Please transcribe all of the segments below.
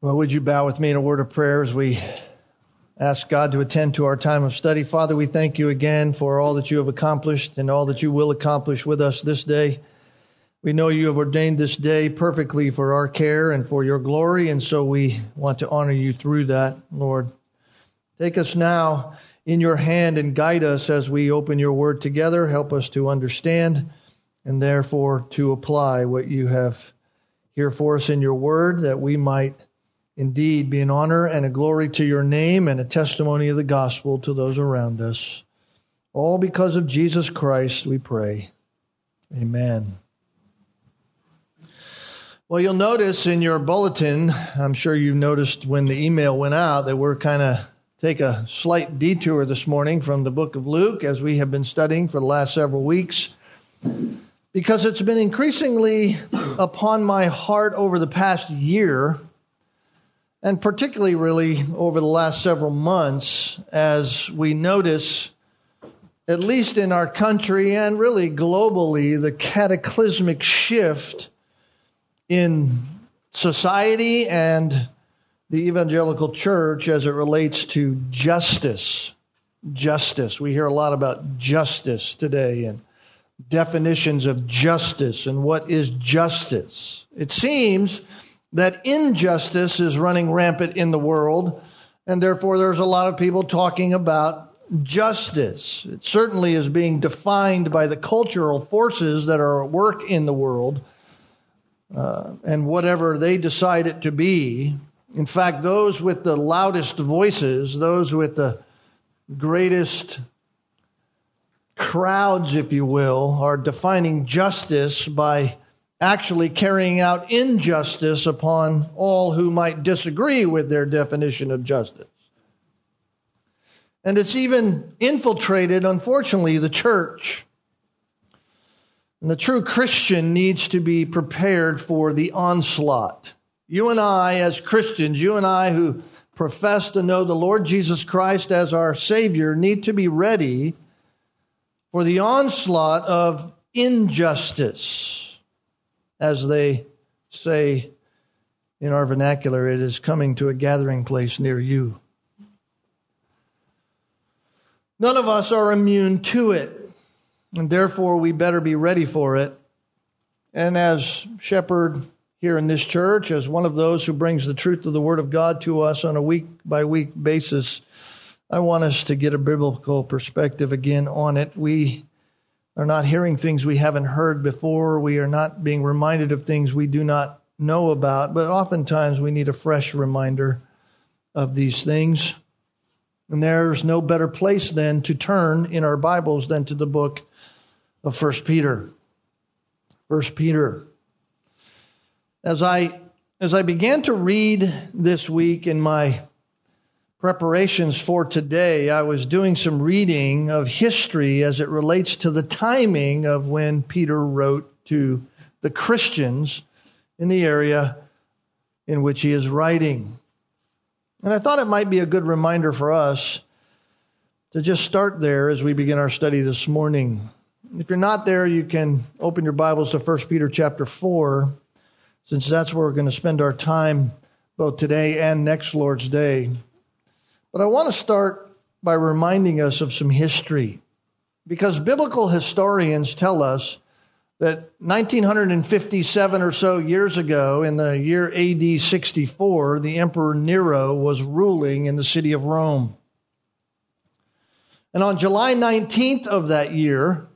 Well, would you bow with me in a word of prayer as we ask God to attend to our time of study? Father, we thank you again for all that you have accomplished and all that you will accomplish with us this day. We know you have ordained this day perfectly for our care and for your glory, and so we want to honor you through that, Lord. Take us now in your hand and guide us as we open your word together. Help us to understand and therefore to apply what you have here for us in your word that we might indeed be an honor and a glory to your name and a testimony of the gospel to those around us. All because of Jesus Christ, we pray. Amen. Well, you'll notice in your bulletin, I'm sure you noticed when the email went out that we're kind of take a slight detour this morning from the book of Luke as we have been studying for the last several weeks because it's been increasingly upon my heart over the past year and particularly really over the last several months as we notice at least in our country and really globally the cataclysmic shift in society and the evangelical church as it relates to justice. Justice. We hear a lot about justice today and definitions of justice and what is justice. It seems that injustice is running rampant in the world, and therefore there's a lot of people talking about justice. It certainly is being defined by the cultural forces that are at work in the world uh, and whatever they decide it to be. In fact, those with the loudest voices, those with the greatest crowds, if you will, are defining justice by actually carrying out injustice upon all who might disagree with their definition of justice. And it's even infiltrated, unfortunately, the church. And the true Christian needs to be prepared for the onslaught. You and I, as Christians, you and I who profess to know the Lord Jesus Christ as our Savior, need to be ready for the onslaught of injustice as they say in our vernacular, it is coming to a gathering place near you. None of us are immune to it, and therefore we better be ready for it. And as shepherd here in this church, as one of those who brings the truth of the Word of God to us on a week by week basis, I want us to get a biblical perspective again on it. We are not hearing things we haven't heard before. We are not being reminded of things we do not know about, but oftentimes we need a fresh reminder of these things. And there's no better place then to turn in our Bibles than to the book of First Peter. First Peter. As I as I began to read this week in my preparations for today, I was doing some reading of history as it relates to the timing of when Peter wrote to the Christians in the area in which he is writing. And I thought it might be a good reminder for us to just start there as we begin our study this morning. If you're not there, you can open your Bibles to 1 Peter chapter 4, since that's where we're going to spend our time both today and next Lord's Day. But I want to start by reminding us of some history. Because biblical historians tell us that 1957 or so years ago, in the year AD 64, the Emperor Nero was ruling in the city of Rome. And on July 19th of that year,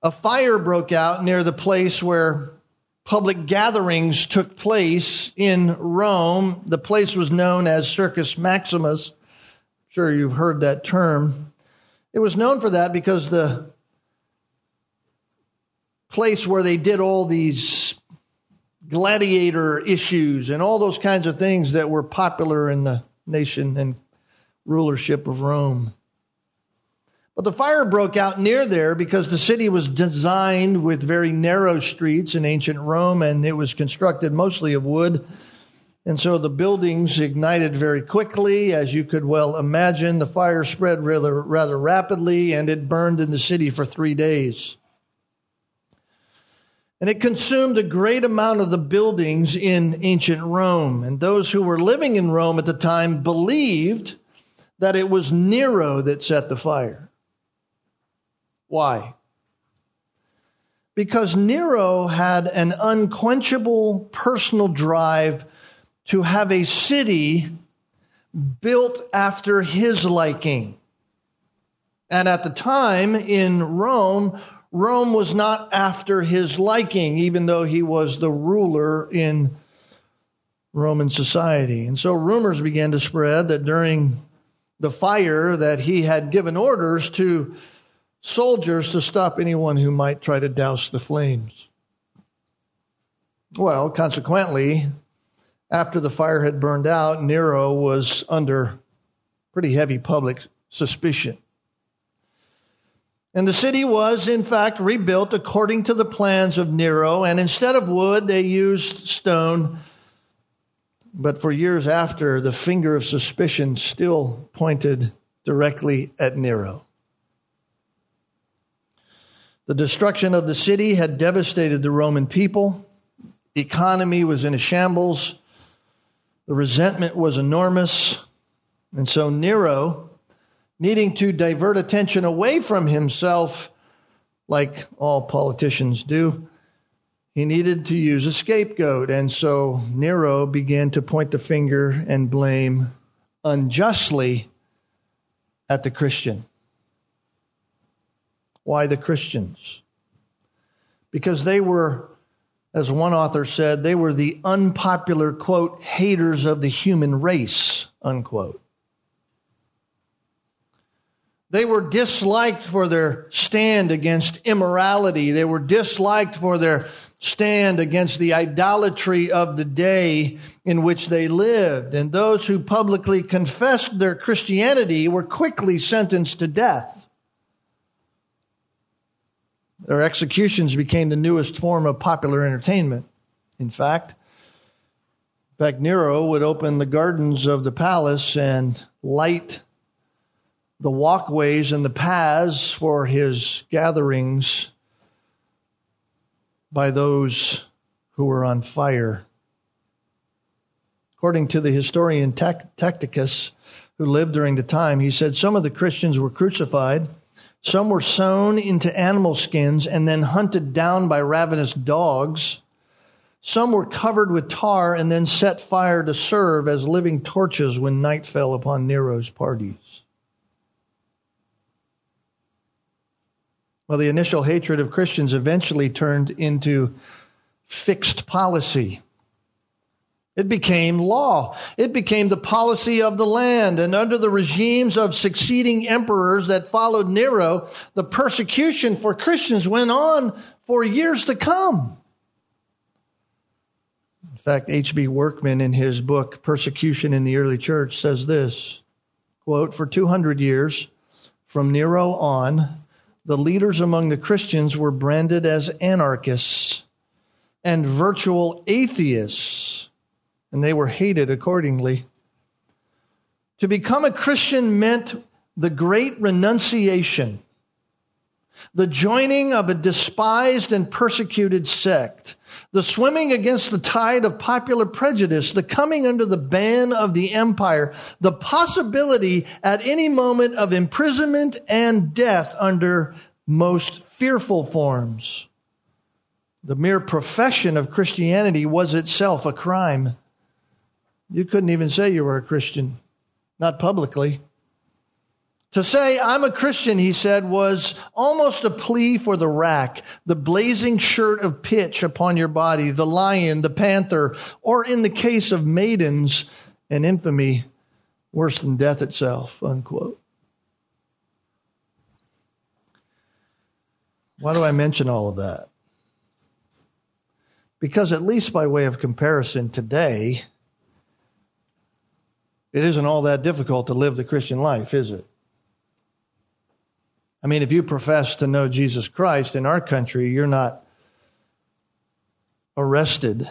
a fire broke out near the place where public gatherings took place in Rome. The place was known as Circus Maximus. I'm sure you've heard that term. It was known for that because the place where they did all these gladiator issues and all those kinds of things that were popular in the nation and rulership of Rome. But the fire broke out near there because the city was designed with very narrow streets in ancient Rome and it was constructed mostly of wood. And so the buildings ignited very quickly. As you could well imagine, the fire spread rather, rather rapidly and it burned in the city for three days. And it consumed a great amount of the buildings in ancient Rome. And those who were living in Rome at the time believed that it was Nero that set the fire. Why? Because Nero had an unquenchable personal drive to have a city built after his liking. And at the time in Rome, Rome was not after his liking, even though he was the ruler in Roman society. And so rumors began to spread that during the fire that he had given orders to soldiers to stop anyone who might try to douse the flames. Well, consequently, after the fire had burned out, Nero was under pretty heavy public suspicion. And the city was, in fact, rebuilt according to the plans of Nero, and instead of wood, they used stone. But for years after, the finger of suspicion still pointed directly at Nero. The destruction of the city had devastated the Roman people. The economy was in a shambles. The resentment was enormous. And so Nero, needing to divert attention away from himself, like all politicians do, he needed to use a scapegoat. And so Nero began to point the finger and blame unjustly at the Christian. Why the Christians? Because they were, as one author said, they were the unpopular, quote, haters of the human race, unquote. They were disliked for their stand against immorality. They were disliked for their stand against the idolatry of the day in which they lived. And those who publicly confessed their Christianity were quickly sentenced to death. Their executions became the newest form of popular entertainment. In fact, in fact, Nero would open the gardens of the palace and light the walkways and the paths for his gatherings by those who were on fire. According to the historian Tacitus, who lived during the time, he said some of the Christians were crucified, some were sewn into animal skins and then hunted down by ravenous dogs. Some were covered with tar and then set fire to serve as living torches when night fell upon Nero's parties. Well, the initial hatred of Christians eventually turned into fixed policy. It became law. It became the policy of the land. And under the regimes of succeeding emperors that followed Nero, the persecution for Christians went on for years to come. In fact, H.B. Workman in his book, Persecution in the Early Church, says this quote, For 200 years, from Nero on, the leaders among the Christians were branded as anarchists and virtual atheists, and they were hated accordingly. To become a Christian meant the great renunciation, the joining of a despised and persecuted sect, the swimming against the tide of popular prejudice, the coming under the ban of the empire, the possibility at any moment of imprisonment and death under most fearful forms. The mere profession of Christianity was itself a crime. You couldn't even say you were a Christian, not publicly. To say, I'm a Christian, he said, was almost a plea for the rack, the blazing shirt of pitch upon your body, the lion, the panther, or in the case of maidens, an infamy worse than death itself, unquote. Why do I mention all of that? Because, at least by way of comparison, today, it isn't all that difficult to live the Christian life, is it? I mean, if you profess to know Jesus Christ in our country, you're not arrested.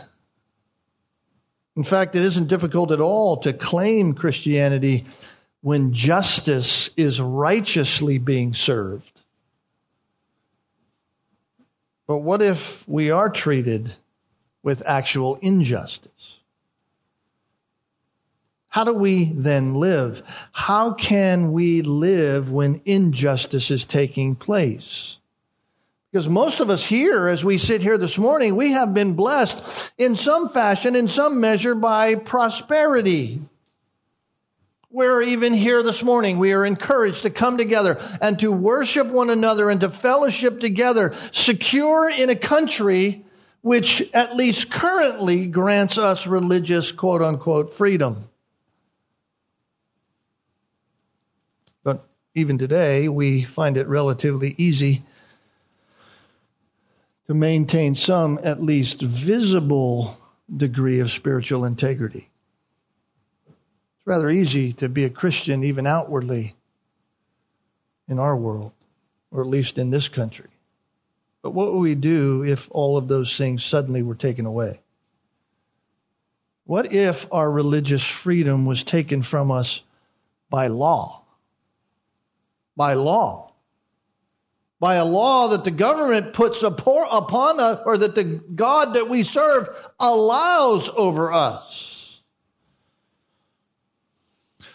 In fact, it isn't difficult at all to claim Christianity when justice is righteously being served. But what if we are treated with actual injustice? How do we then live? How can we live when injustice is taking place? Because most of us here, as we sit here this morning, we have been blessed in some fashion, in some measure, by prosperity. We're even here this morning. We are encouraged to come together and to worship one another and to fellowship together, secure in a country which at least currently grants us religious quote unquote freedom. But even today, we find it relatively easy to maintain some at least visible degree of spiritual integrity. It's rather easy to be a Christian, even outwardly, in our world, or at least in this country. But what would we do if all of those things suddenly were taken away? What if our religious freedom was taken from us by law? By law by a law that the government puts upon us or that the God that we serve allows over us.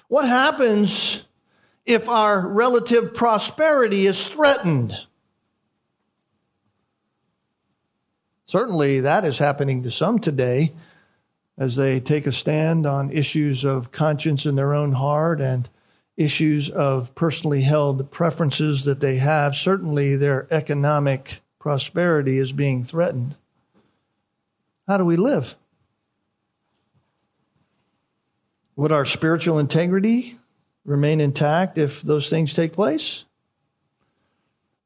What happens if our relative prosperity is threatened? Certainly, that is happening to some today as they take a stand on issues of conscience in their own heart and issues of personally held preferences that they have, certainly their economic prosperity is being threatened. How do we live? Would our spiritual integrity remain intact if those things take place?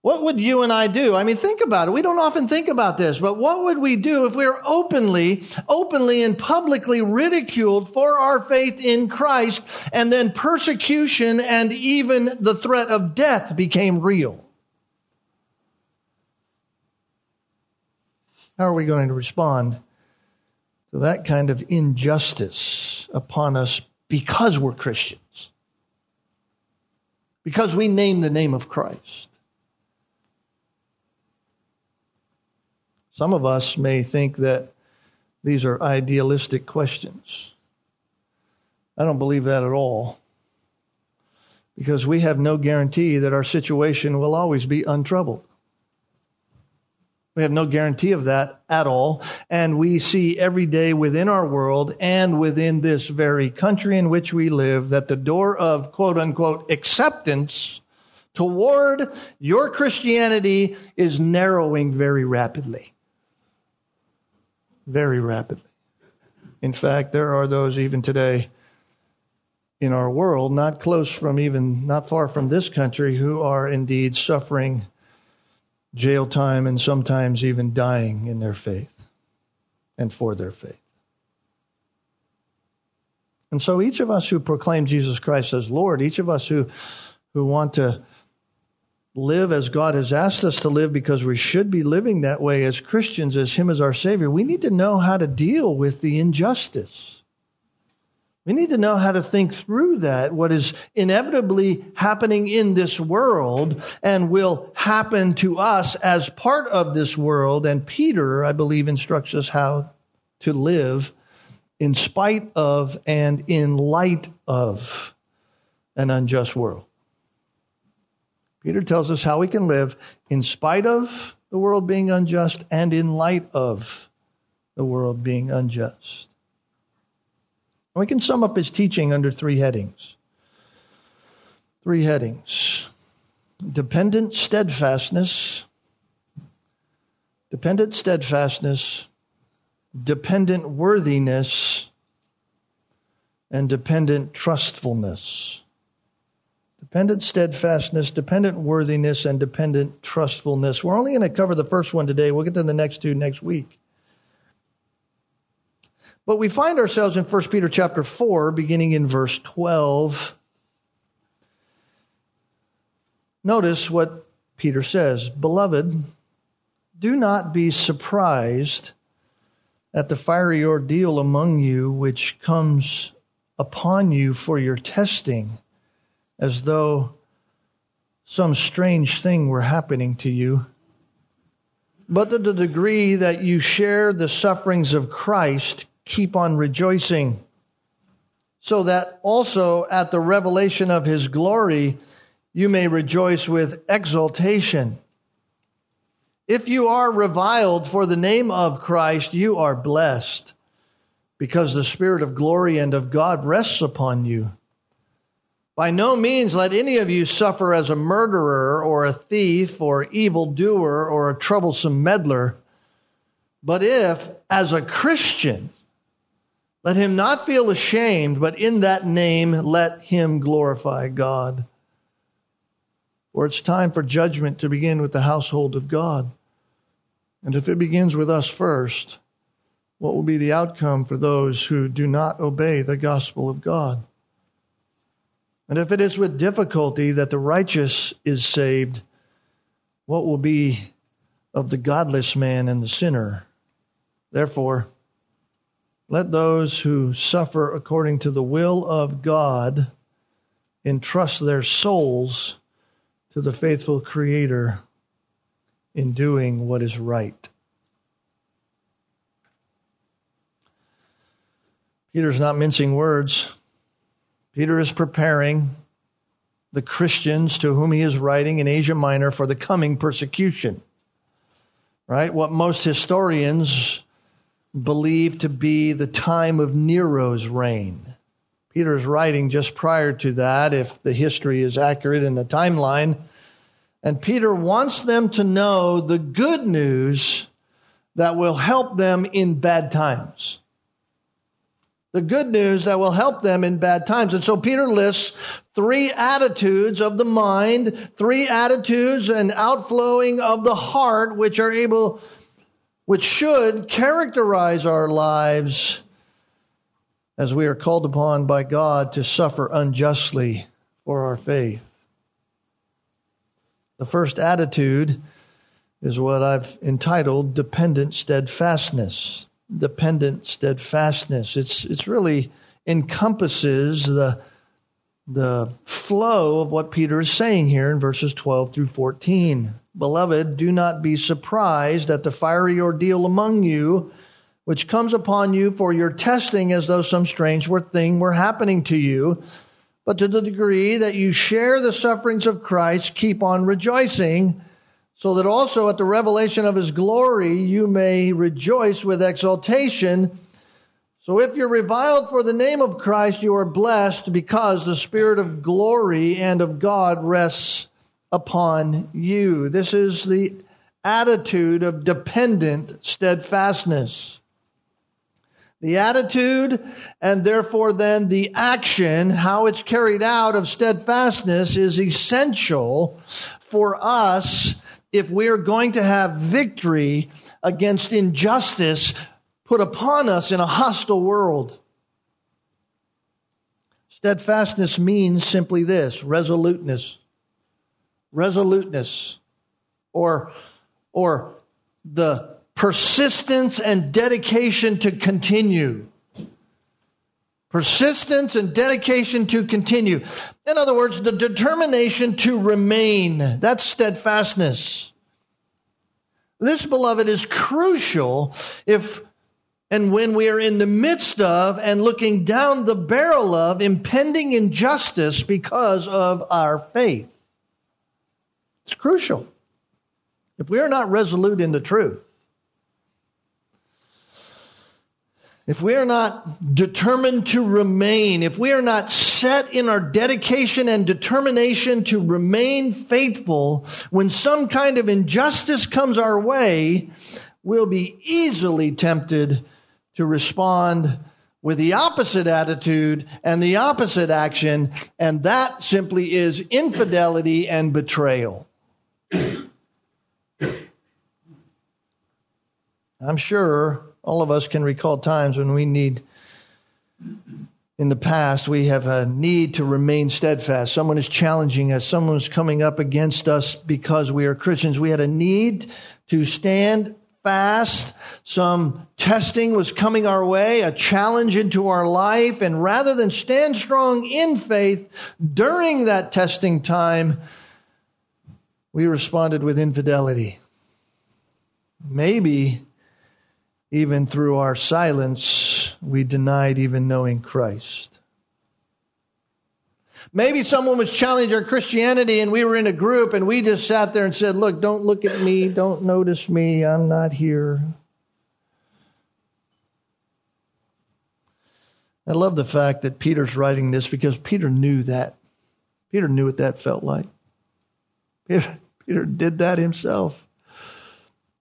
What would you and I do? I mean, think about it. We don't often think about this, but what would we do if we were openly, openly and publicly ridiculed for our faith in Christ and then persecution and even the threat of death became real? How are we going to respond to that kind of injustice upon us because we're Christians? Because we name the name of Christ? Some of us may think that these are idealistic questions. I don't believe that at all. Because we have no guarantee that our situation will always be untroubled. We have no guarantee of that at all. And we see every day within our world and within this very country in which we live that the door of quote unquote acceptance toward your Christianity is narrowing very rapidly very rapidly. In fact, there are those even today in our world, not close from even, not far from this country, who are indeed suffering jail time and sometimes even dying in their faith and for their faith. And so each of us who proclaim Jesus Christ as Lord, each of us who, who want to live as God has asked us to live because we should be living that way as Christians, as Him as our Savior, we need to know how to deal with the injustice. We need to know how to think through that, what is inevitably happening in this world and will happen to us as part of this world. And Peter, I believe, instructs us how to live in spite of and in light of an unjust world. Peter tells us how we can live in spite of the world being unjust and in light of the world being unjust. And we can sum up his teaching under three headings. Three headings dependent steadfastness, dependent steadfastness, dependent worthiness, and dependent trustfulness. Dependent steadfastness, dependent worthiness, and dependent trustfulness. We're only going to cover the first one today. We'll get to the next two next week. But we find ourselves in 1 Peter chapter 4, beginning in verse 12. Notice what Peter says Beloved, do not be surprised at the fiery ordeal among you which comes upon you for your testing as though some strange thing were happening to you. but to the degree that you share the sufferings of Christ, keep on rejoicing, so that also at the revelation of his glory you may rejoice with exultation. If you are reviled for the name of Christ, you are blessed, because the Spirit of glory and of God rests upon you. By no means let any of you suffer as a murderer or a thief or evildoer or a troublesome meddler. But if, as a Christian, let him not feel ashamed, but in that name let him glorify God. For it's time for judgment to begin with the household of God. And if it begins with us first, what will be the outcome for those who do not obey the gospel of God? And if it is with difficulty that the righteous is saved, what will be of the godless man and the sinner? Therefore, let those who suffer according to the will of God entrust their souls to the faithful Creator in doing what is right. Peter's not mincing words. Peter is preparing the Christians to whom he is writing in Asia Minor for the coming persecution. Right? What most historians believe to be the time of Nero's reign. Peter is writing just prior to that, if the history is accurate in the timeline. And Peter wants them to know the good news that will help them in bad times the good news that will help them in bad times. And so Peter lists three attitudes of the mind, three attitudes and outflowing of the heart, which are able, which should characterize our lives as we are called upon by God to suffer unjustly for our faith. The first attitude is what I've entitled dependent steadfastness dependent steadfastness. It's it's really encompasses the the flow of what Peter is saying here in verses 12 through 14. Beloved, do not be surprised at the fiery ordeal among you, which comes upon you for your testing as though some strange thing were happening to you. But to the degree that you share the sufferings of Christ, keep on rejoicing so that also at the revelation of his glory you may rejoice with exultation. So if you're reviled for the name of Christ, you are blessed because the Spirit of glory and of God rests upon you. This is the attitude of dependent steadfastness. The attitude and therefore then the action, how it's carried out of steadfastness is essential for us if we're going to have victory against injustice put upon us in a hostile world. Steadfastness means simply this resoluteness. Resoluteness. Or, or the persistence and dedication to continue. Persistence and dedication to continue. In other words, the determination to remain. That's steadfastness. This, beloved, is crucial if and when we are in the midst of and looking down the barrel of impending injustice because of our faith. It's crucial. If we are not resolute in the truth, if we are not determined to remain, if we are not set in our dedication and determination to remain faithful, when some kind of injustice comes our way, we'll be easily tempted to respond with the opposite attitude and the opposite action, and that simply is infidelity and betrayal. I'm sure all of us can recall times when we need, in the past, we have a need to remain steadfast. Someone is challenging us, someone is coming up against us because we are Christians. We had a need to stand fast. Some testing was coming our way, a challenge into our life. And rather than stand strong in faith during that testing time, we responded with infidelity. Maybe even through our silence, we denied even knowing Christ. Maybe someone was challenging our Christianity and we were in a group and we just sat there and said, Look, don't look at me, don't notice me, I'm not here. I love the fact that Peter's writing this because Peter knew that. Peter knew what that felt like. Peter, Peter did that himself.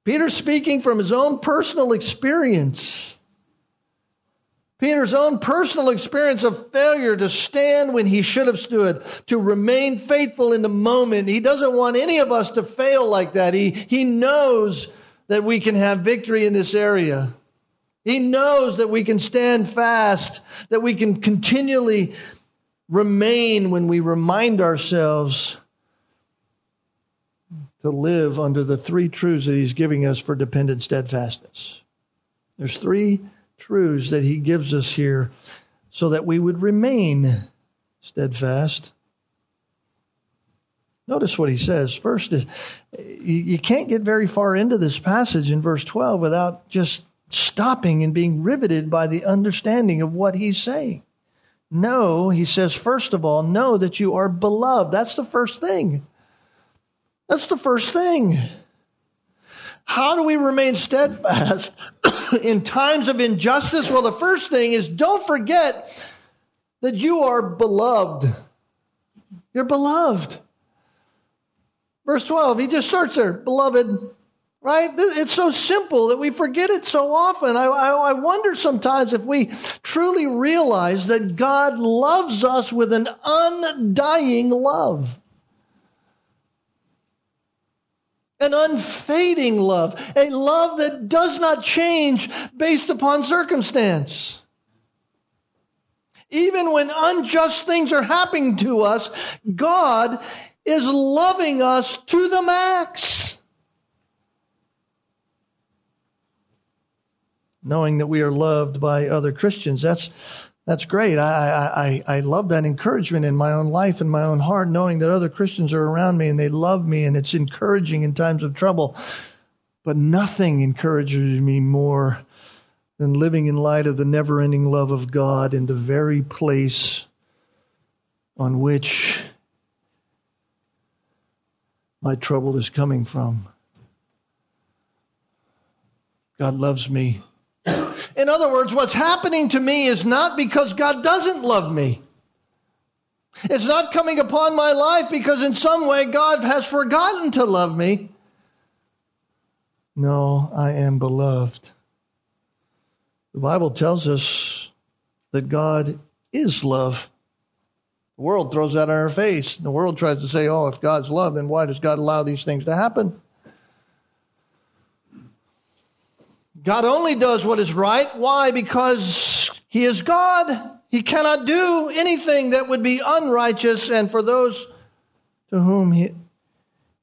Peter speaking from his own personal experience. Peter's own personal experience of failure to stand when he should have stood, to remain faithful in the moment. He doesn't want any of us to fail like that. He, he knows that we can have victory in this area. He knows that we can stand fast, that we can continually remain when we remind ourselves to live under the three truths that he's giving us for dependent steadfastness. There's three truths that he gives us here so that we would remain steadfast. Notice what he says. First, you can't get very far into this passage in verse 12 without just stopping and being riveted by the understanding of what he's saying. Know, he says, first of all, know that you are beloved. That's the first thing. That's the first thing. How do we remain steadfast in times of injustice? Well, the first thing is don't forget that you are beloved. You're beloved. Verse 12, he just starts there, beloved. Right? It's so simple that we forget it so often. I, I, I, wonder sometimes if we truly realize that God loves us with an undying love. An unfading love. A love that does not change based upon circumstance. Even when unjust things are happening to us, God is loving us to the max. knowing that we are loved by other Christians. That's that's great. I, I, I love that encouragement in my own life and my own heart, knowing that other Christians are around me and they love me and it's encouraging in times of trouble. But nothing encourages me more than living in light of the never ending love of God in the very place on which my trouble is coming from. God loves me in other words, what's happening to me is not because God doesn't love me. It's not coming upon my life because in some way God has forgotten to love me. No, I am beloved. The Bible tells us that God is love. The world throws that in our face. The world tries to say, oh, if God's love, then why does God allow these things to happen? God only does what is right. Why? Because He is God. He cannot do anything that would be unrighteous. And for those to whom He,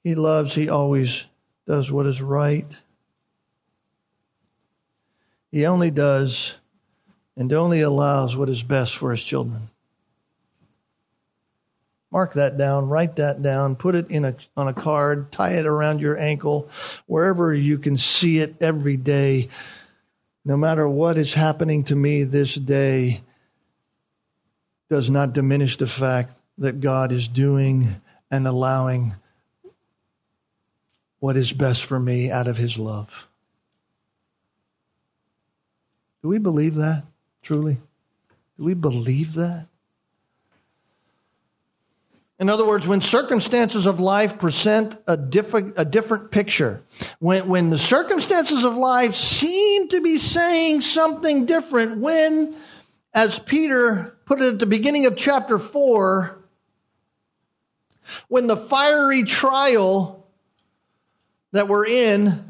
he loves, He always does what is right. He only does and only allows what is best for His children. Mark that down, write that down, put it in a, on a card, tie it around your ankle, wherever you can see it every day. No matter what is happening to me this day, does not diminish the fact that God is doing and allowing what is best for me out of His love. Do we believe that truly? Do we believe that? In other words, when circumstances of life present a different, a different picture, when, when the circumstances of life seem to be saying something different, when, as Peter put it at the beginning of chapter 4, when the fiery trial that we're in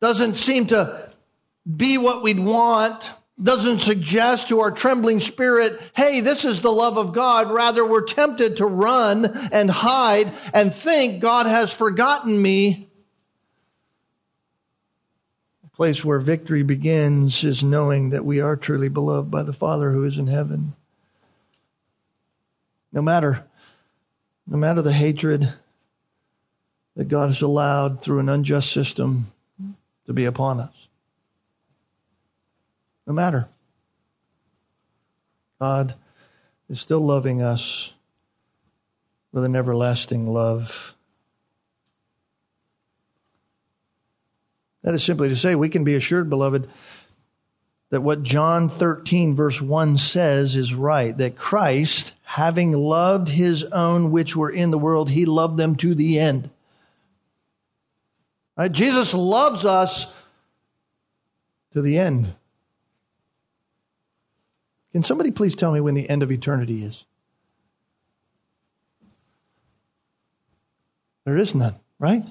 doesn't seem to be what we'd want, doesn't suggest to our trembling spirit, hey, this is the love of God. Rather, we're tempted to run and hide and think God has forgotten me. The place where victory begins is knowing that we are truly beloved by the Father who is in heaven. No matter, no matter the hatred, that God has allowed through an unjust system to be upon us. No matter. God is still loving us with an everlasting love. That is simply to say, we can be assured, beloved, that what John 13, verse 1 says is right. That Christ, having loved his own which were in the world, he loved them to the end. Right? Jesus loves us to the end. Can somebody please tell me when the end of eternity is? There is none, right?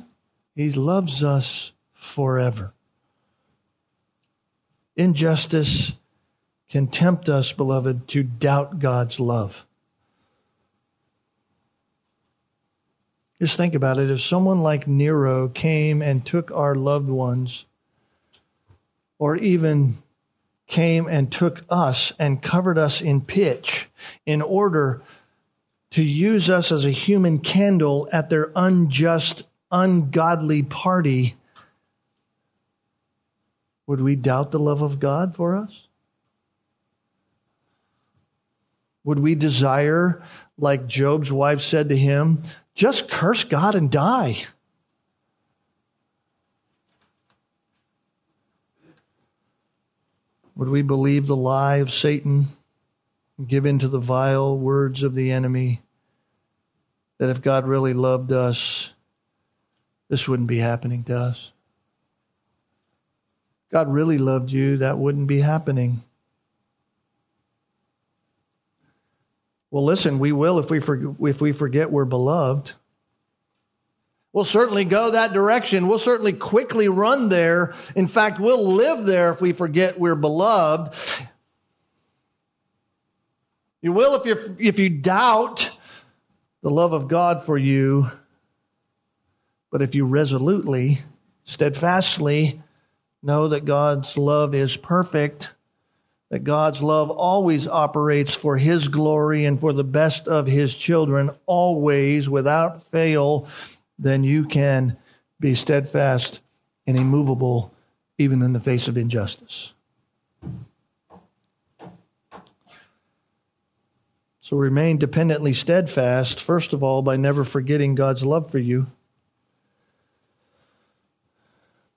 He loves us forever. Injustice can tempt us, beloved, to doubt God's love. Just think about it. If someone like Nero came and took our loved ones, or even came and took us and covered us in pitch in order to use us as a human candle at their unjust, ungodly party, would we doubt the love of God for us? Would we desire, like Job's wife said to him, just curse God and die? Would we believe the lie of Satan, give in to the vile words of the enemy, that if God really loved us, this wouldn't be happening to us? God really loved you, that wouldn't be happening. Well, listen, we will if we, for, if we forget we're beloved. We'll certainly go that direction. We'll certainly quickly run there. In fact, we'll live there if we forget we're beloved. You will if you if you doubt the love of God for you, but if you resolutely, steadfastly Know that God's love is perfect, that God's love always operates for His glory and for the best of His children, always without fail, then you can be steadfast and immovable even in the face of injustice. So remain dependently steadfast, first of all, by never forgetting God's love for you.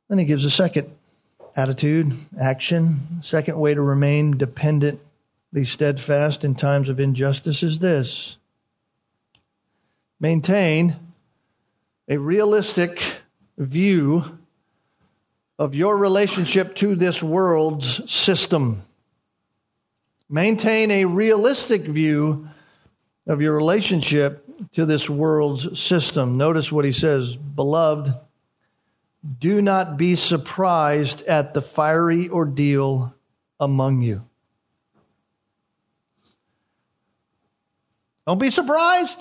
Then he gives a second attitude, action. Second way to remain dependently steadfast in times of injustice is this maintain a realistic view of your relationship to this world's system. Maintain a realistic view of your relationship to this world's system. Notice what he says Beloved, do not be surprised at the fiery ordeal among you. Don't be surprised.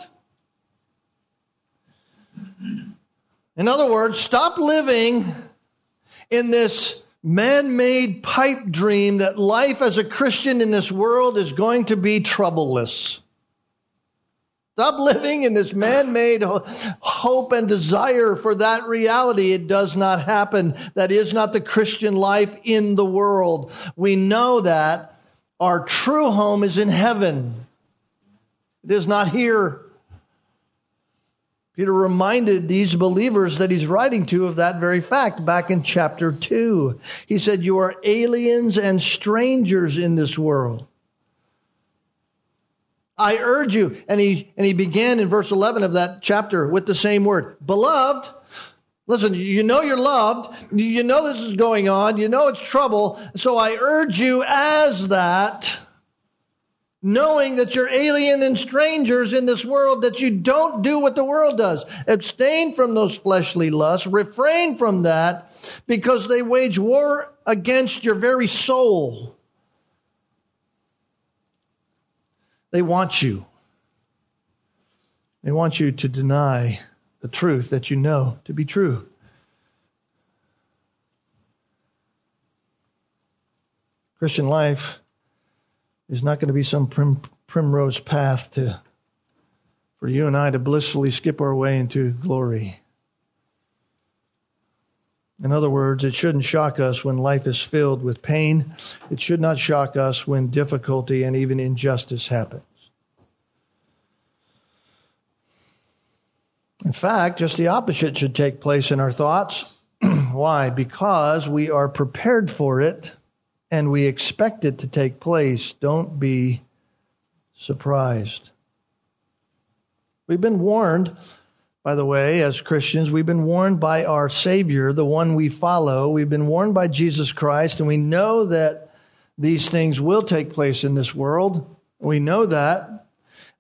In other words, stop living in this man made pipe dream that life as a Christian in this world is going to be troubleless. Stop living in this man made hope and desire for that reality. It does not happen. That is not the Christian life in the world. We know that our true home is in heaven, it is not here. Peter reminded these believers that he's writing to of that very fact back in chapter 2. He said, You are aliens and strangers in this world. I urge you. And he, and he began in verse 11 of that chapter with the same word. Beloved, listen, you know you're loved. You know this is going on. You know it's trouble. So I urge you as that, knowing that you're alien and strangers in this world, that you don't do what the world does. Abstain from those fleshly lusts. Refrain from that because they wage war against your very soul. They want you. They want you to deny the truth that you know to be true. Christian life is not going to be some prim, primrose path to for you and I to blissfully skip our way into glory. In other words, it shouldn't shock us when life is filled with pain. It should not shock us when difficulty and even injustice happens. In fact, just the opposite should take place in our thoughts. Why? Because we are prepared for it and we expect it to take place. Don't be surprised. We've been warned, by the way, as Christians, we've been warned by our Savior, the one we follow. We've been warned by Jesus Christ, and we know that these things will take place in this world. We know that.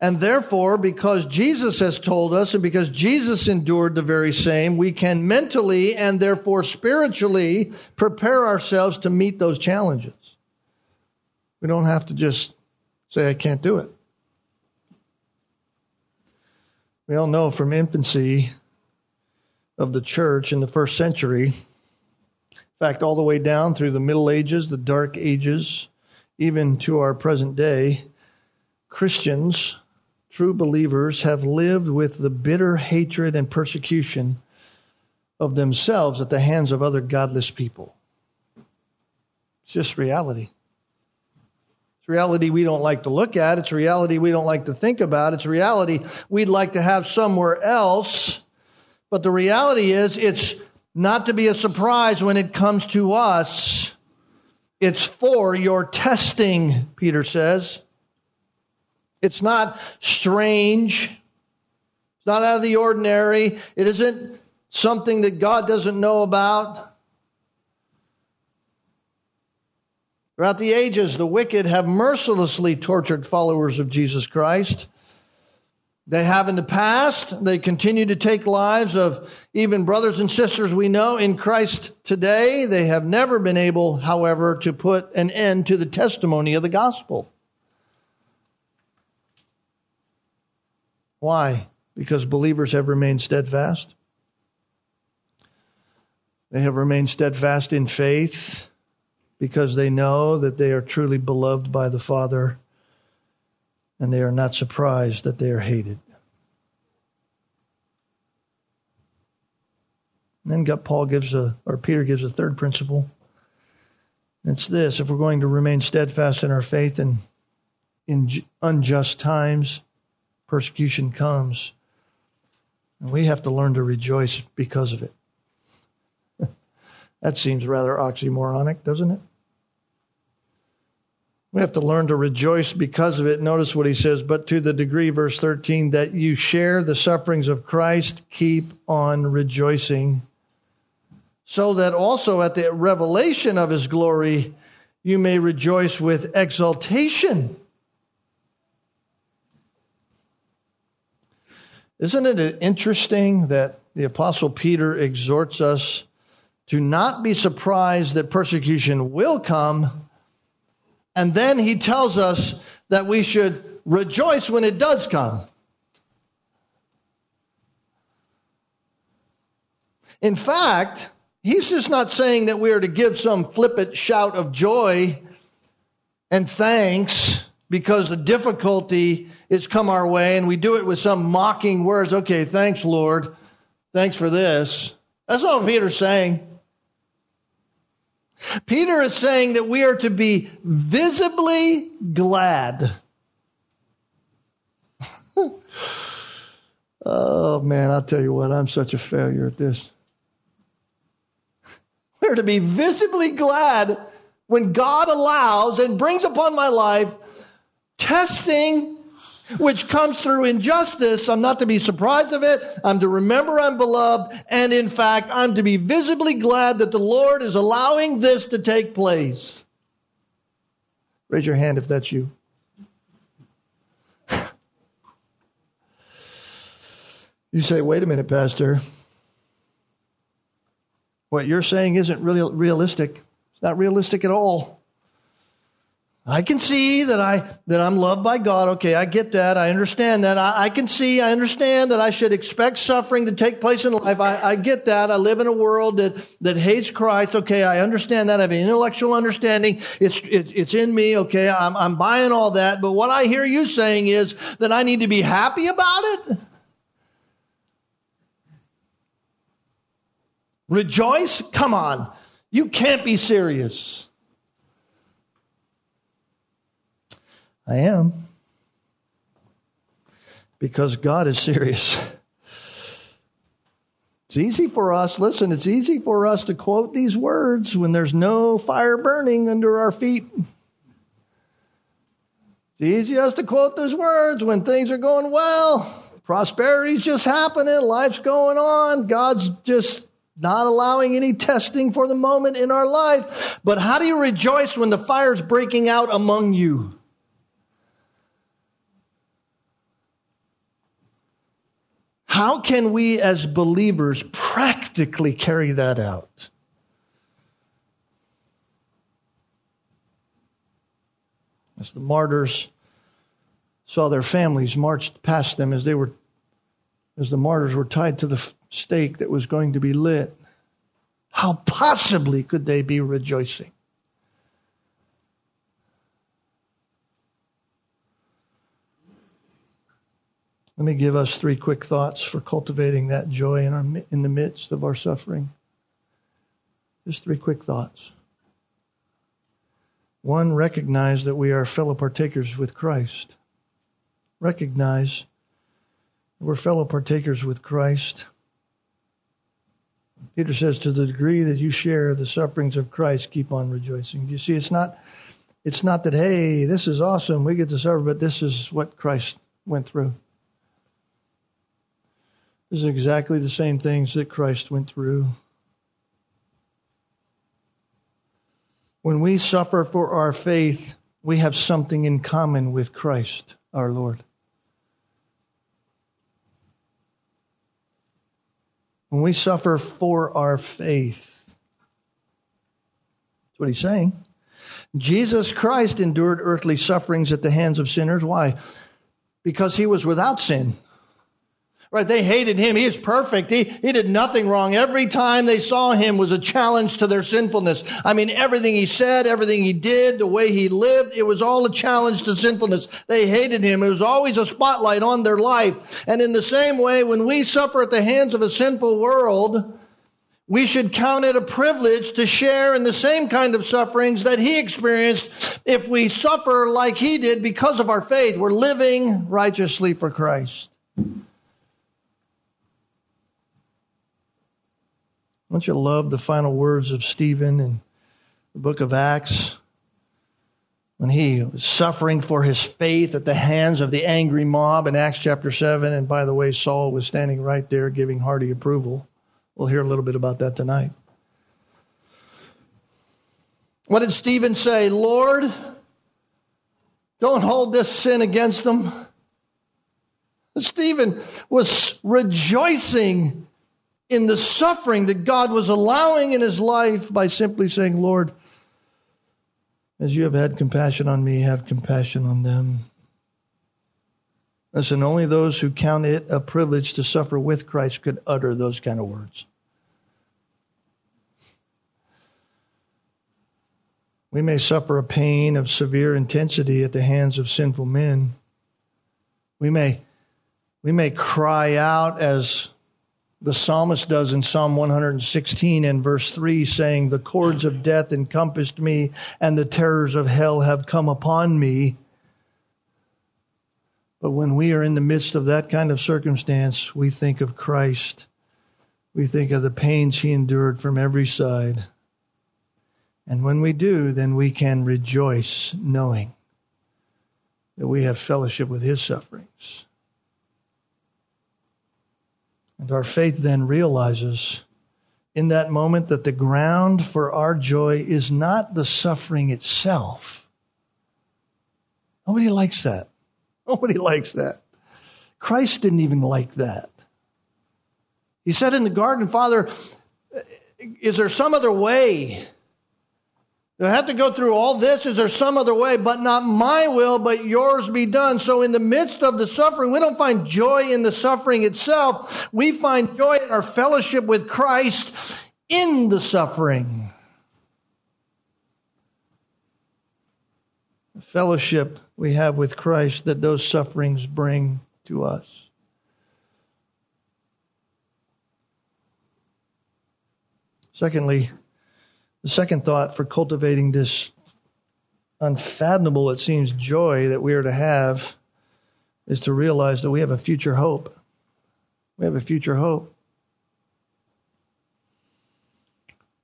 And therefore, because Jesus has told us and because Jesus endured the very same, we can mentally and therefore spiritually prepare ourselves to meet those challenges. We don't have to just say, I can't do it. We all know from infancy of the church in the first century, in fact, all the way down through the Middle Ages, the Dark Ages, even to our present day, Christians true believers have lived with the bitter hatred and persecution of themselves at the hands of other godless people. It's just reality. It's reality we don't like to look at. It's reality we don't like to think about. It's reality we'd like to have somewhere else. But the reality is, it's not to be a surprise when it comes to us. It's for your testing, Peter says. It's not strange. It's not out of the ordinary. It isn't something that God doesn't know about. Throughout the ages, the wicked have mercilessly tortured followers of Jesus Christ. They have in the past. They continue to take lives of even brothers and sisters we know in Christ today. They have never been able, however, to put an end to the testimony of the gospel. Why? Because believers have remained steadfast. They have remained steadfast in faith because they know that they are truly beloved by the Father and they are not surprised that they are hated. And then Paul gives a, or Peter gives a third principle. It's this if we're going to remain steadfast in our faith in, in unjust times, persecution comes. And we have to learn to rejoice because of it. that seems rather oxymoronic, doesn't it? We have to learn to rejoice because of it. Notice what he says, but to the degree, verse 13, that you share the sufferings of Christ, keep on rejoicing, so that also at the revelation of his glory you may rejoice with exultation. Isn't it interesting that the Apostle Peter exhorts us to not be surprised that persecution will come, and then he tells us that we should rejoice when it does come? In fact, he's just not saying that we are to give some flippant shout of joy and thanks because the difficulty it's come our way and we do it with some mocking words. Okay, thanks, Lord. Thanks for this. That's not what Peter's saying. Peter is saying that we are to be visibly glad. oh man, I'll tell you what, I'm such a failure at this. We're to be visibly glad when God allows and brings upon my life testing which comes through injustice. I'm not to be surprised of it. I'm to remember I'm beloved. And in fact, I'm to be visibly glad that the Lord is allowing this to take place. Raise your hand if that's you. You say, wait a minute, Pastor. What you're saying isn't really realistic. It's not realistic at all. I can see that I that I'm loved by God. Okay, I get that. I understand that. I, I can see, I understand that I should expect suffering to take place in life. I, I get that. I live in a world that, that hates Christ. Okay, I understand that. I have an intellectual understanding. It's it, it's in me. Okay, I'm I'm buying all that. But what I hear you saying is that I need to be happy about it. Rejoice? Come on. You can't be serious. I am. Because God is serious. It's easy for us, listen, it's easy for us to quote these words when there's no fire burning under our feet. It's easy us to quote those words when things are going well. Prosperity's just happening, life's going on, God's just not allowing any testing for the moment in our life. But how do you rejoice when the fire's breaking out among you? How can we as believers practically carry that out? As the martyrs saw their families marched past them as they were as the martyrs were tied to the stake that was going to be lit, how possibly could they be rejoicing? Let me give us three quick thoughts for cultivating that joy in, our, in the midst of our suffering. Just three quick thoughts. One, recognize that we are fellow partakers with Christ. Recognize we're fellow partakers with Christ. Peter says, to the degree that you share the sufferings of Christ, keep on rejoicing. Do you see? It's not, it's not that, hey, this is awesome, we get to suffer, but this is what Christ went through. Is exactly the same things that Christ went through. When we suffer for our faith, we have something in common with Christ, our Lord. When we suffer for our faith, that's what he's saying. Jesus Christ endured earthly sufferings at the hands of sinners. Why? Because he was without sin. Right? They hated him. He is perfect. He, he did nothing wrong. Every time they saw him was a challenge to their sinfulness. I mean, everything he said, everything he did, the way he lived, it was all a challenge to sinfulness. They hated him. It was always a spotlight on their life. And in the same way, when we suffer at the hands of a sinful world, we should count it a privilege to share in the same kind of sufferings that he experienced if we suffer like he did because of our faith. We're living righteously for Christ. Don't you love the final words of Stephen in the book of Acts? When he was suffering for his faith at the hands of the angry mob in Acts chapter 7. And by the way, Saul was standing right there giving hearty approval. We'll hear a little bit about that tonight. What did Stephen say? Lord, don't hold this sin against them. Stephen was rejoicing in the suffering that God was allowing in his life by simply saying, Lord, as you have had compassion on me, have compassion on them. Listen, only those who count it a privilege to suffer with Christ could utter those kind of words. We may suffer a pain of severe intensity at the hands of sinful men. We may, we may cry out as the psalmist does in Psalm 116 and verse 3, saying, The cords of death encompassed me, and the terrors of hell have come upon me. But when we are in the midst of that kind of circumstance, we think of Christ. We think of the pains he endured from every side. And when we do, then we can rejoice knowing that we have fellowship with his sufferings. And our faith then realizes in that moment that the ground for our joy is not the suffering itself. Nobody likes that. Nobody likes that. Christ didn't even like that. He said in the garden, Father, is there some other way? Do I have to go through all this? Is there some other way? But not my will, but yours be done. So in the midst of the suffering, we don't find joy in the suffering itself. We find joy in our fellowship with Christ in the suffering. The fellowship we have with Christ that those sufferings bring to us. Secondly, the second thought for cultivating this unfathomable, it seems, joy that we are to have is to realize that we have a future hope. We have a future hope.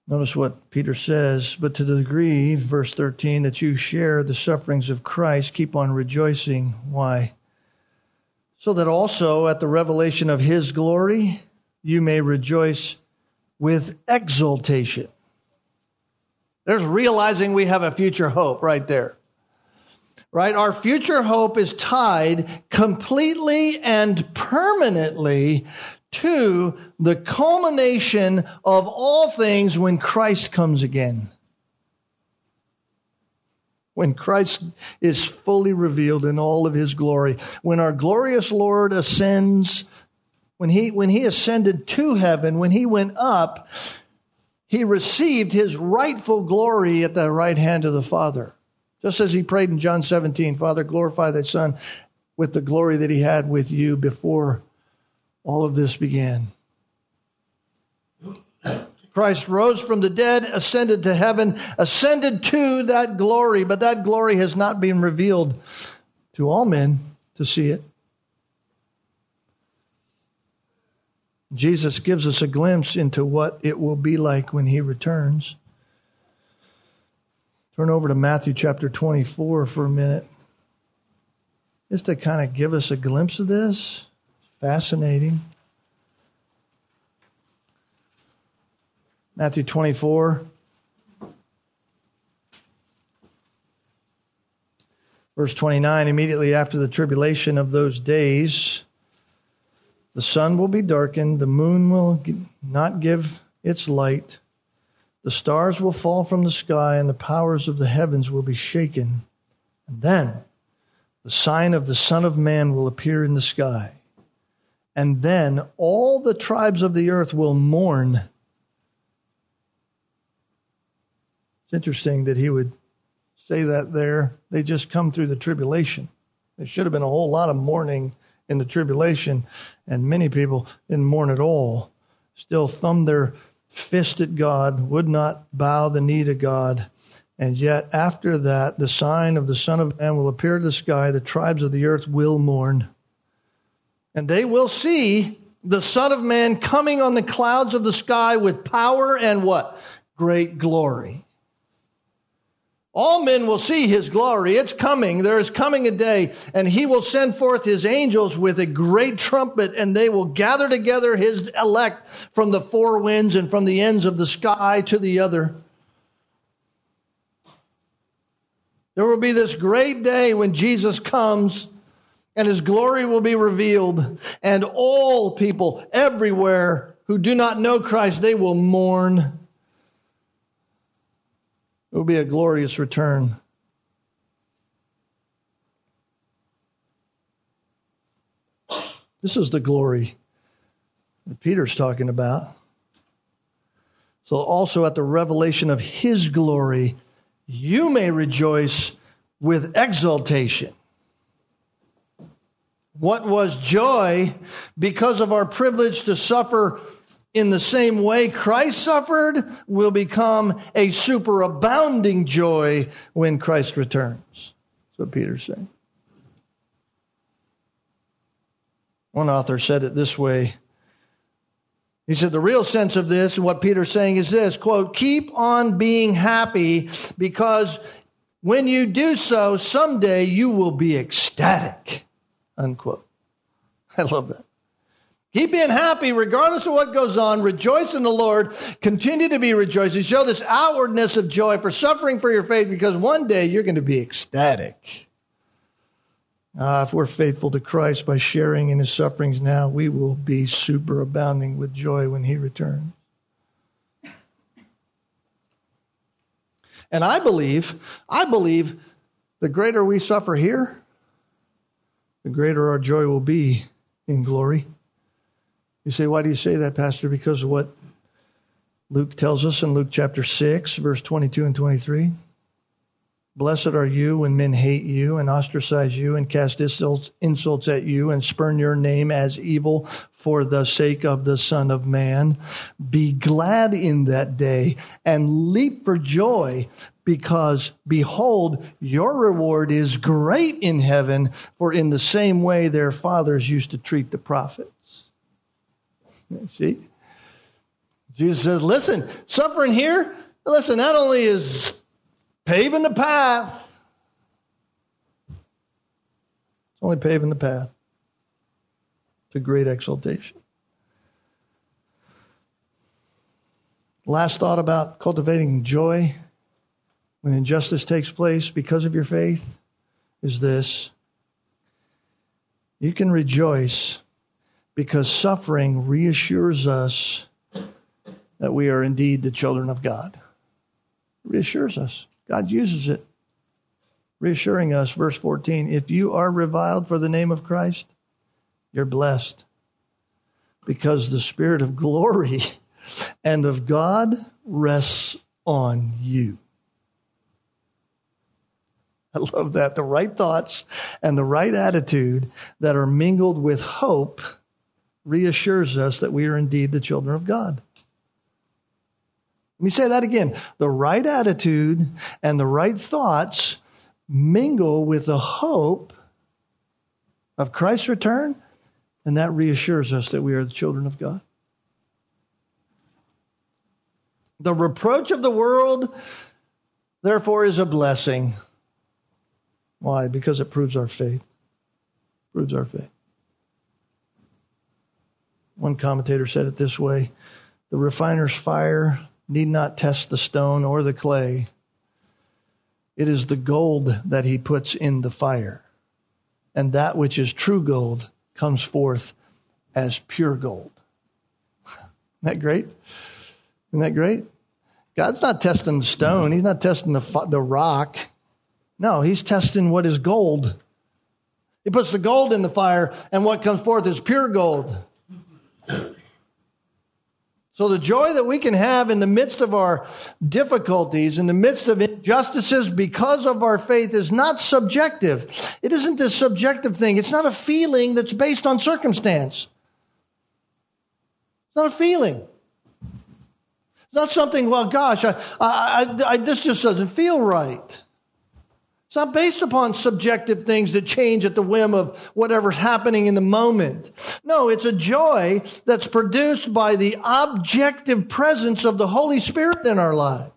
Notice what Peter says, but to the degree, verse 13, that you share the sufferings of Christ, keep on rejoicing. Why? So that also at the revelation of his glory, you may rejoice with exultation. There's realizing we have a future hope right there. Right? Our future hope is tied completely and permanently to the culmination of all things when Christ comes again. When Christ is fully revealed in all of his glory. When our glorious Lord ascends, when he, when he ascended to heaven, when he went up, he received his rightful glory at the right hand of the Father. Just as he prayed in John 17, Father, glorify thy Son with the glory that he had with you before all of this began. Christ rose from the dead, ascended to heaven, ascended to that glory, but that glory has not been revealed to all men to see it. Jesus gives us a glimpse into what it will be like when he returns. Turn over to Matthew chapter 24 for a minute. Just to kind of give us a glimpse of this. Fascinating. Matthew 24. Verse 29 Immediately after the tribulation of those days, the sun will be darkened, the moon will not give its light, the stars will fall from the sky, and the powers of the heavens will be shaken. And then the sign of the Son of Man will appear in the sky. And then all the tribes of the earth will mourn. It's interesting that he would say that there. They just come through the tribulation. There should have been a whole lot of mourning in the tribulation, and many people didn't mourn at all, still thumbed their fist at God, would not bow the knee to God. And yet, after that, the sign of the Son of Man will appear to the sky, the tribes of the earth will mourn. And they will see the Son of Man coming on the clouds of the sky with power and what? Great glory. All men will see his glory. It's coming. There is coming a day, and he will send forth his angels with a great trumpet, and they will gather together his elect from the four winds and from the ends of the sky to the other. There will be this great day when Jesus comes and his glory will be revealed, and all people everywhere who do not know Christ, they will mourn it will be a glorious return. This is the glory that Peter's talking about. So, also at the revelation of his glory, you may rejoice with exultation. What was joy because of our privilege to suffer in the same way Christ suffered will become a superabounding joy when Christ returns. That's what Peter's saying. One author said it this way. He said, the real sense of this, and what Peter's saying is this, quote, keep on being happy because when you do so, someday you will be ecstatic, unquote. I love that. Keep being happy regardless of what goes on. Rejoice in the Lord. Continue to be rejoicing. Show this outwardness of joy for suffering for your faith because one day you're going to be ecstatic. Uh, if we're faithful to Christ by sharing in his sufferings now, we will be superabounding with joy when he returns. And I believe, I believe the greater we suffer here, the greater our joy will be in glory. You say, why do you say that, Pastor? Because of what Luke tells us in Luke chapter 6, verse 22 and 23. Blessed are you when men hate you and ostracize you and cast insults, at you and spurn your name as evil for the sake of the Son of Man. Be glad in that day and leap for joy because behold, your reward is great in heaven, for in the same way their fathers used to treat the prophets. See? Jesus says, listen, suffering here, listen, not only is paving the path. It's only paving the path to great exaltation. Last thought about cultivating joy when injustice takes place because of your faith is this. You can rejoice because suffering reassures us that we are indeed the children of God. It reassures us. God uses it, reassuring us, verse 14, if you are reviled for the name of Christ, you're blessed because the Spirit of glory and of God rests on you. I love that. The right thoughts and the right attitude that are mingled with hope reassures us that we are indeed the children of God. Let me say that again. The right attitude and the right thoughts mingle with the hope of Christ's return, and that reassures us that we are the children of God. The reproach of the world, therefore, is a blessing. Why? Because it proves our faith. Proves our faith. One commentator said it this way the refiner's fire need not test the stone or the clay. It is the gold that he puts in the fire. And that which is true gold comes forth as pure gold. Isn't that great? Isn't that great? God's not testing the stone. He's not testing the, the rock. No, he's testing what is gold. He puts the gold in the fire, and what comes forth is pure gold. So the joy that we can have in the midst of our difficulties, in the midst of injustices because of our faith is not subjective. It isn't a subjective thing. It's not a feeling that's based on circumstance. It's not a feeling. It's not something, well, gosh, I, I, I, this just doesn't feel right. It's not based upon subjective things that change at the whim of whatever's happening in the moment. No, it's a joy that's produced by the objective presence of the Holy Spirit in our lives.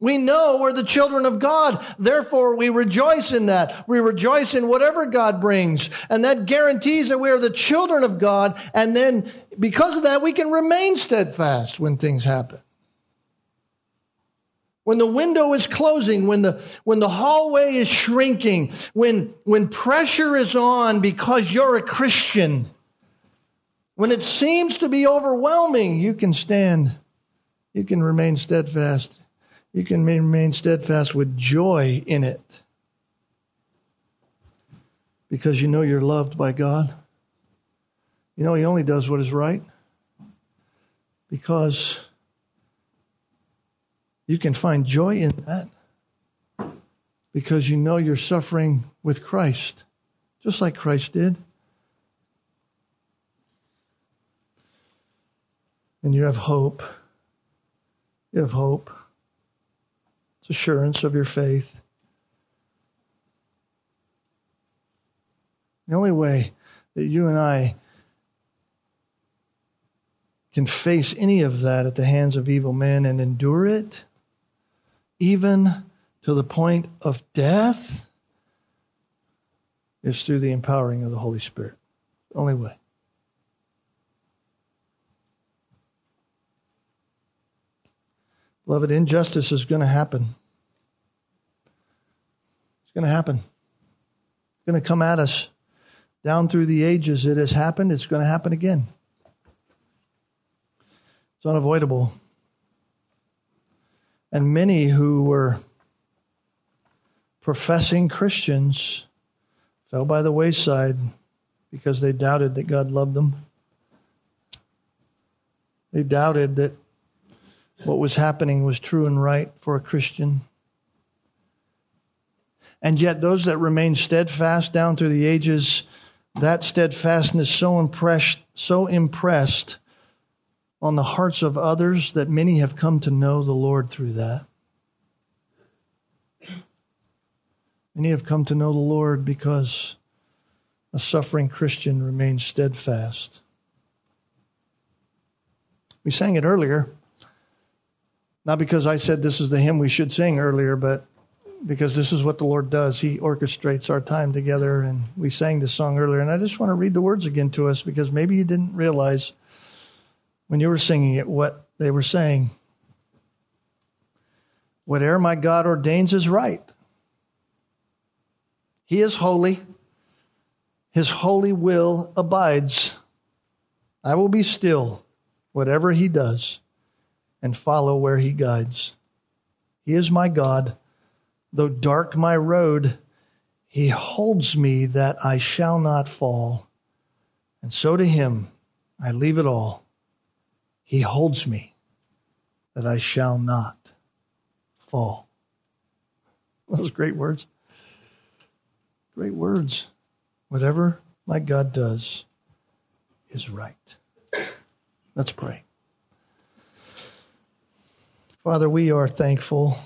We know we're the children of God. Therefore, we rejoice in that. We rejoice in whatever God brings. And that guarantees that we are the children of God. And then, because of that, we can remain steadfast when things happen. When the window is closing, when the, when the hallway is shrinking, when, when pressure is on because you're a Christian, when it seems to be overwhelming, you can stand. You can remain steadfast. You can remain steadfast with joy in it. Because you know you're loved by God. You know He only does what is right. Because you can find joy in that because you know you're suffering with Christ, just like Christ did. And you have hope. You have hope. It's assurance of your faith. The only way that you and I can face any of that at the hands of evil men and endure it even to the point of death, is through the empowering of the Holy Spirit. Only way. Beloved, injustice is going to happen. It's going to happen. It's going to come at us. Down through the ages, it has happened. It's going to happen again. It's unavoidable. And many who were professing Christians fell by the wayside because they doubted that God loved them. They doubted that what was happening was true and right for a Christian. And yet, those that remained steadfast down through the ages, that steadfastness so impressed, so impressed on the hearts of others that many have come to know the Lord through that. Many have come to know the Lord because a suffering Christian remains steadfast. We sang it earlier, not because I said this is the hymn we should sing earlier, but because this is what the Lord does. He orchestrates our time together, and we sang this song earlier. And I just want to read the words again to us because maybe you didn't realize when you were singing it what they were saying. Whatever my God ordains is right. He is holy. His holy will abides. I will be still, whatever he does, and follow where he guides. He is my God. Though dark my road, he holds me that I shall not fall. And so to him I leave it all. He holds me that I shall not fall. Those great words. Great words. Whatever my God does is right. Let's pray. Father, we are thankful.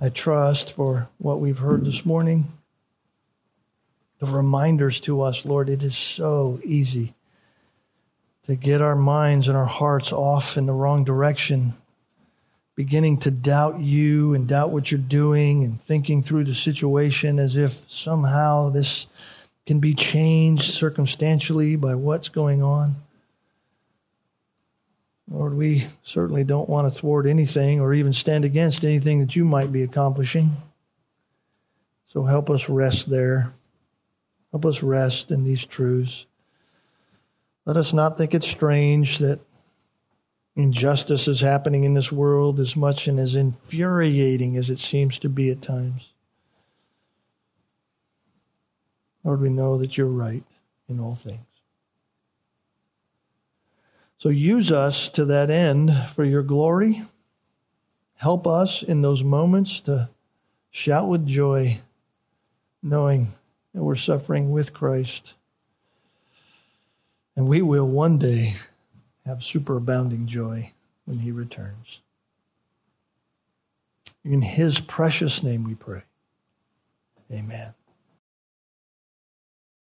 I trust for what we've heard this morning. The reminders to us, Lord, it is so easy to get our minds and our hearts off in the wrong direction beginning to doubt you and doubt what you're doing and thinking through the situation as if somehow this can be changed circumstantially by what's going on. Lord, we certainly don't want to thwart anything or even stand against anything that you might be accomplishing. So help us rest there. Help us rest in these truths. Let us not think it strange that injustice is happening in this world as much and as infuriating as it seems to be at times. Lord, we know that you're right in all things. So use us to that end for your glory. Help us in those moments to shout with joy, knowing that we're suffering with Christ. And we will one day have superabounding joy when he returns. In his precious name we pray. Amen.